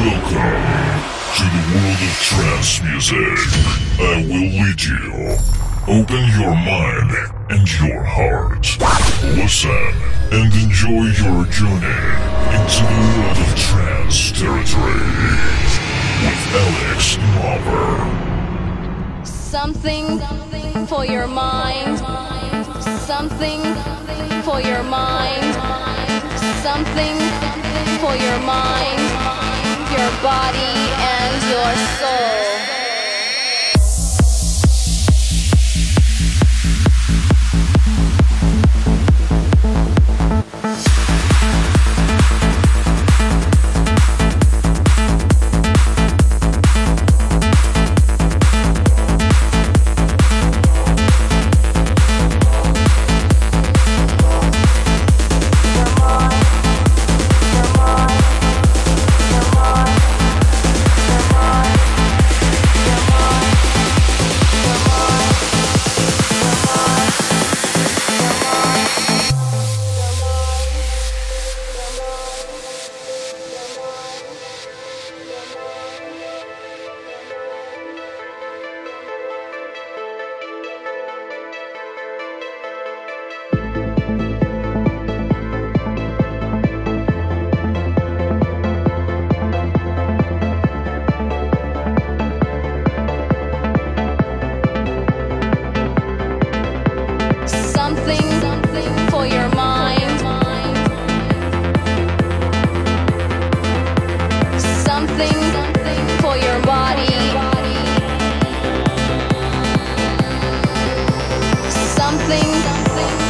Welcome to the world of trance music. I will lead you. Open your mind and your heart. Listen and enjoy your journey into the world of trance territory with Alex Mauber. Something for your mind. Something for your mind. Something for your mind, your body, and your soul. something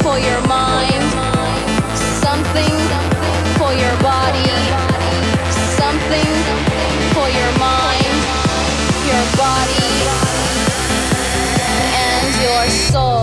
for your mind, something for your body, something for your mind, your body, and your soul.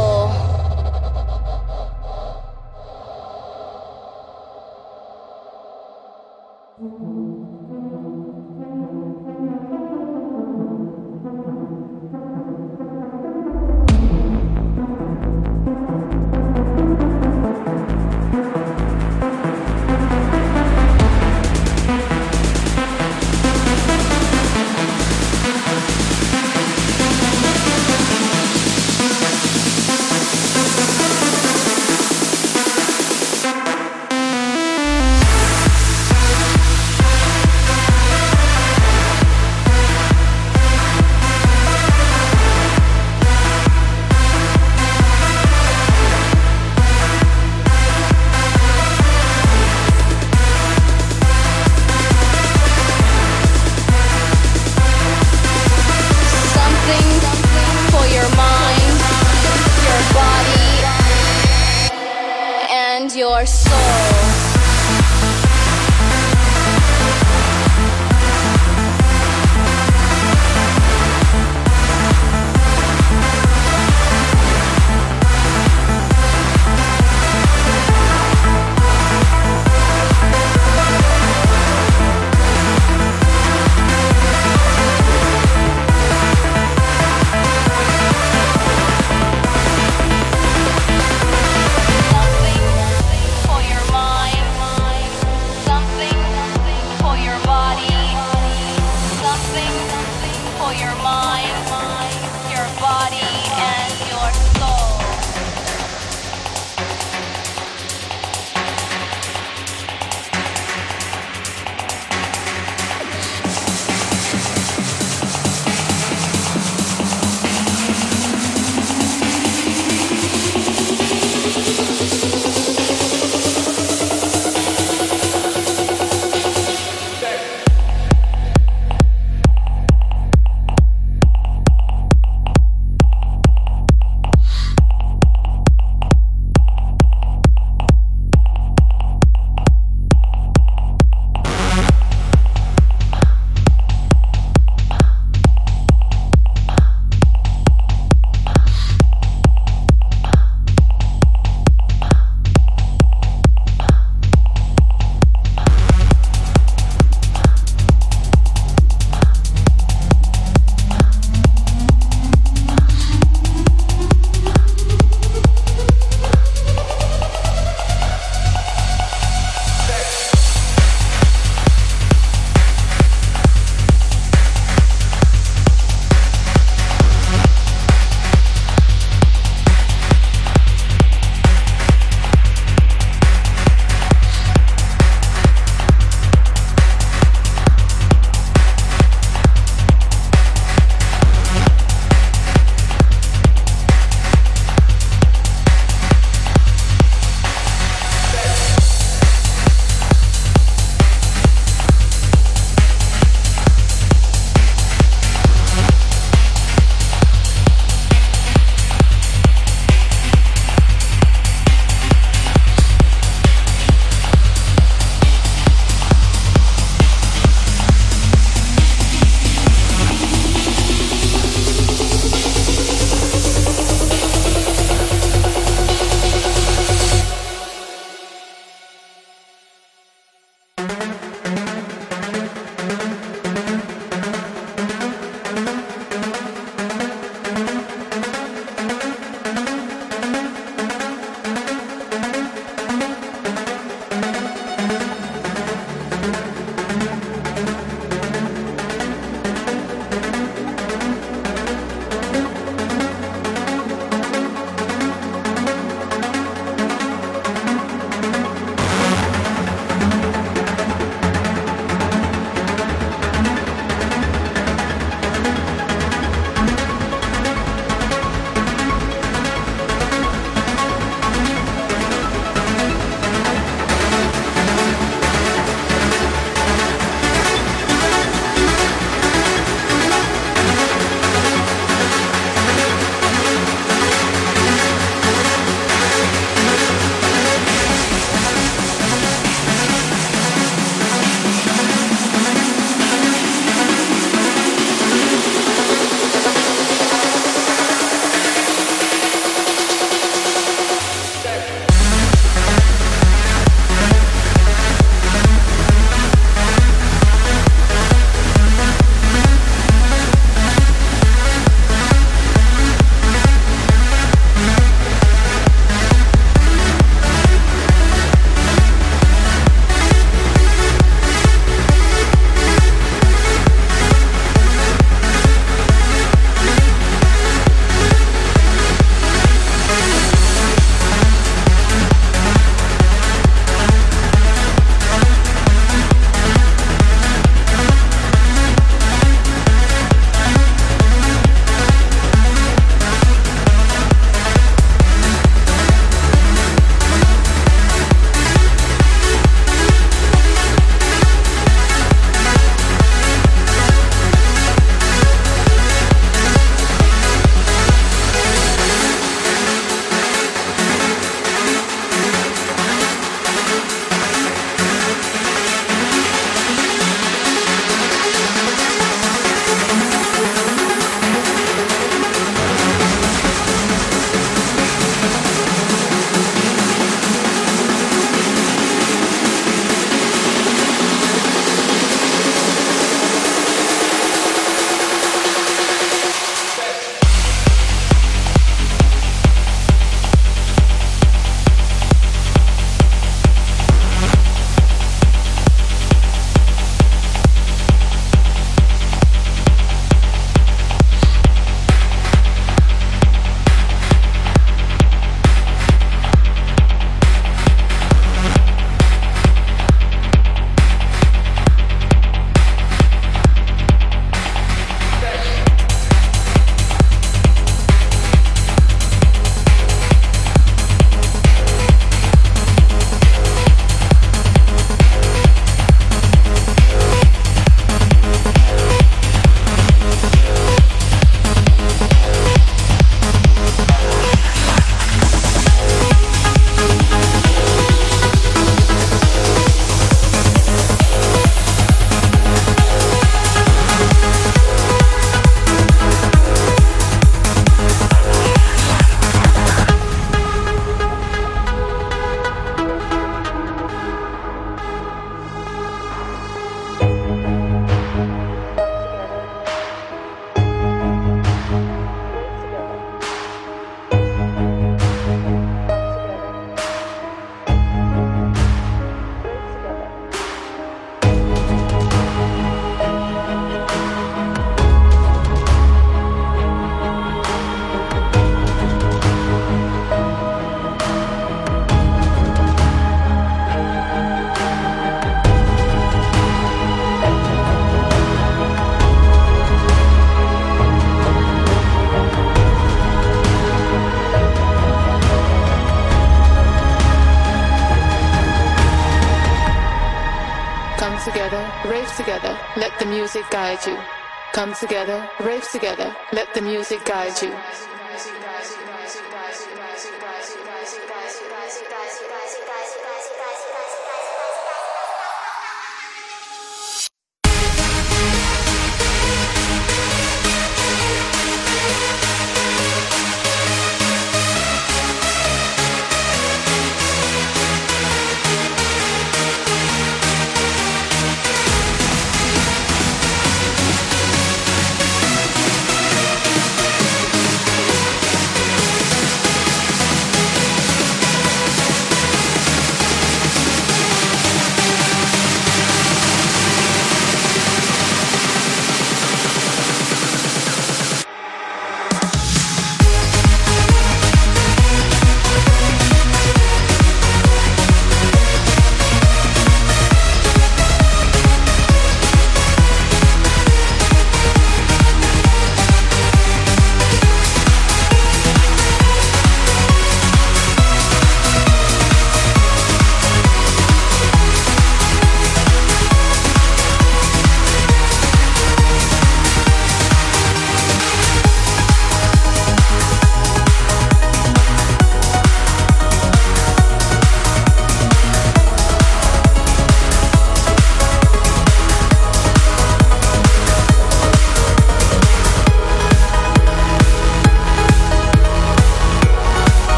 Together, rave together, let the music guide you.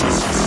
This is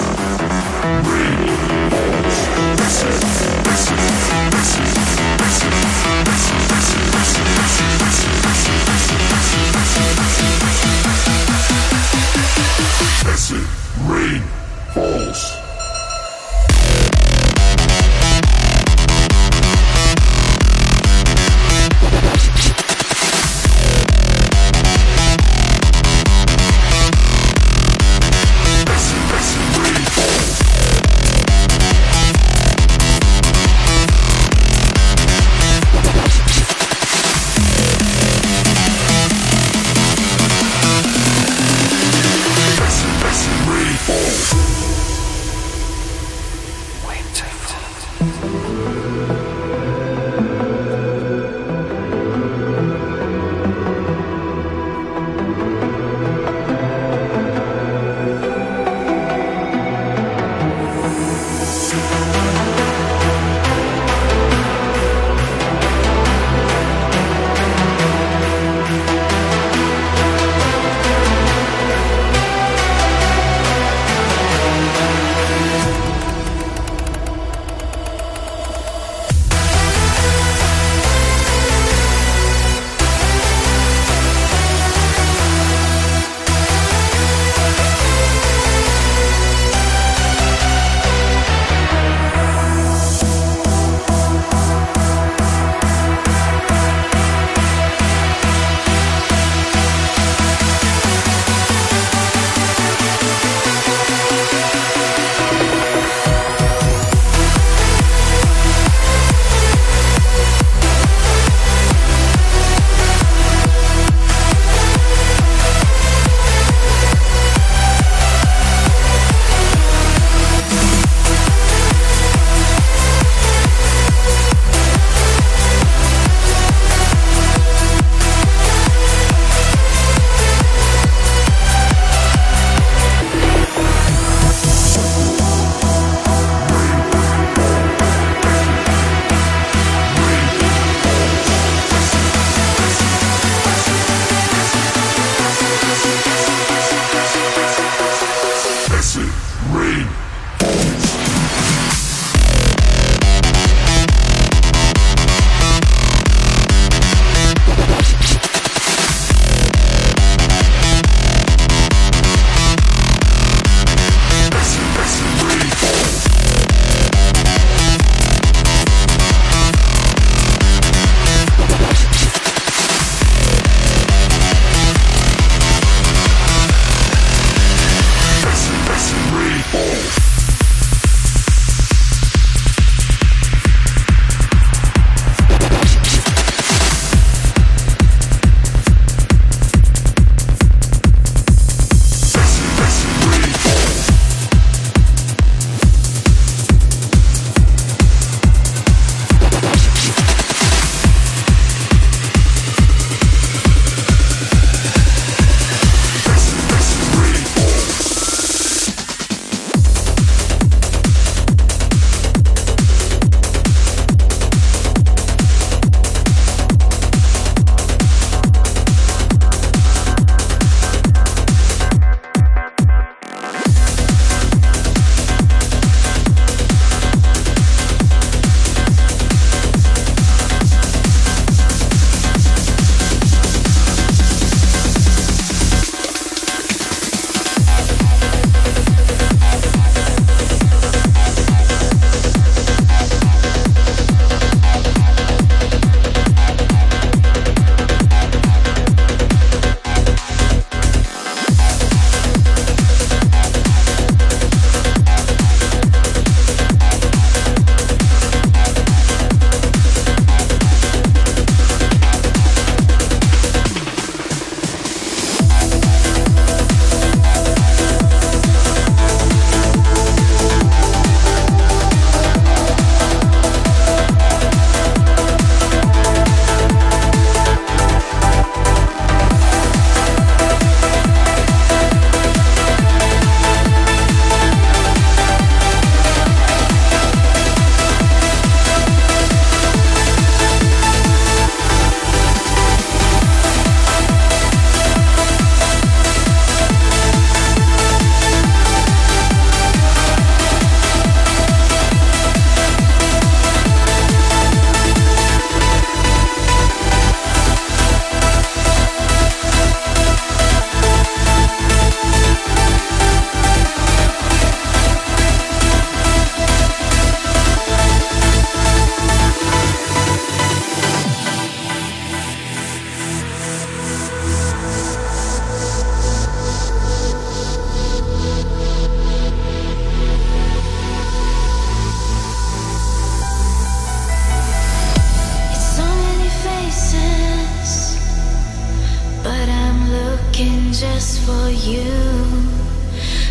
Looking just for you,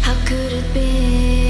how could it be?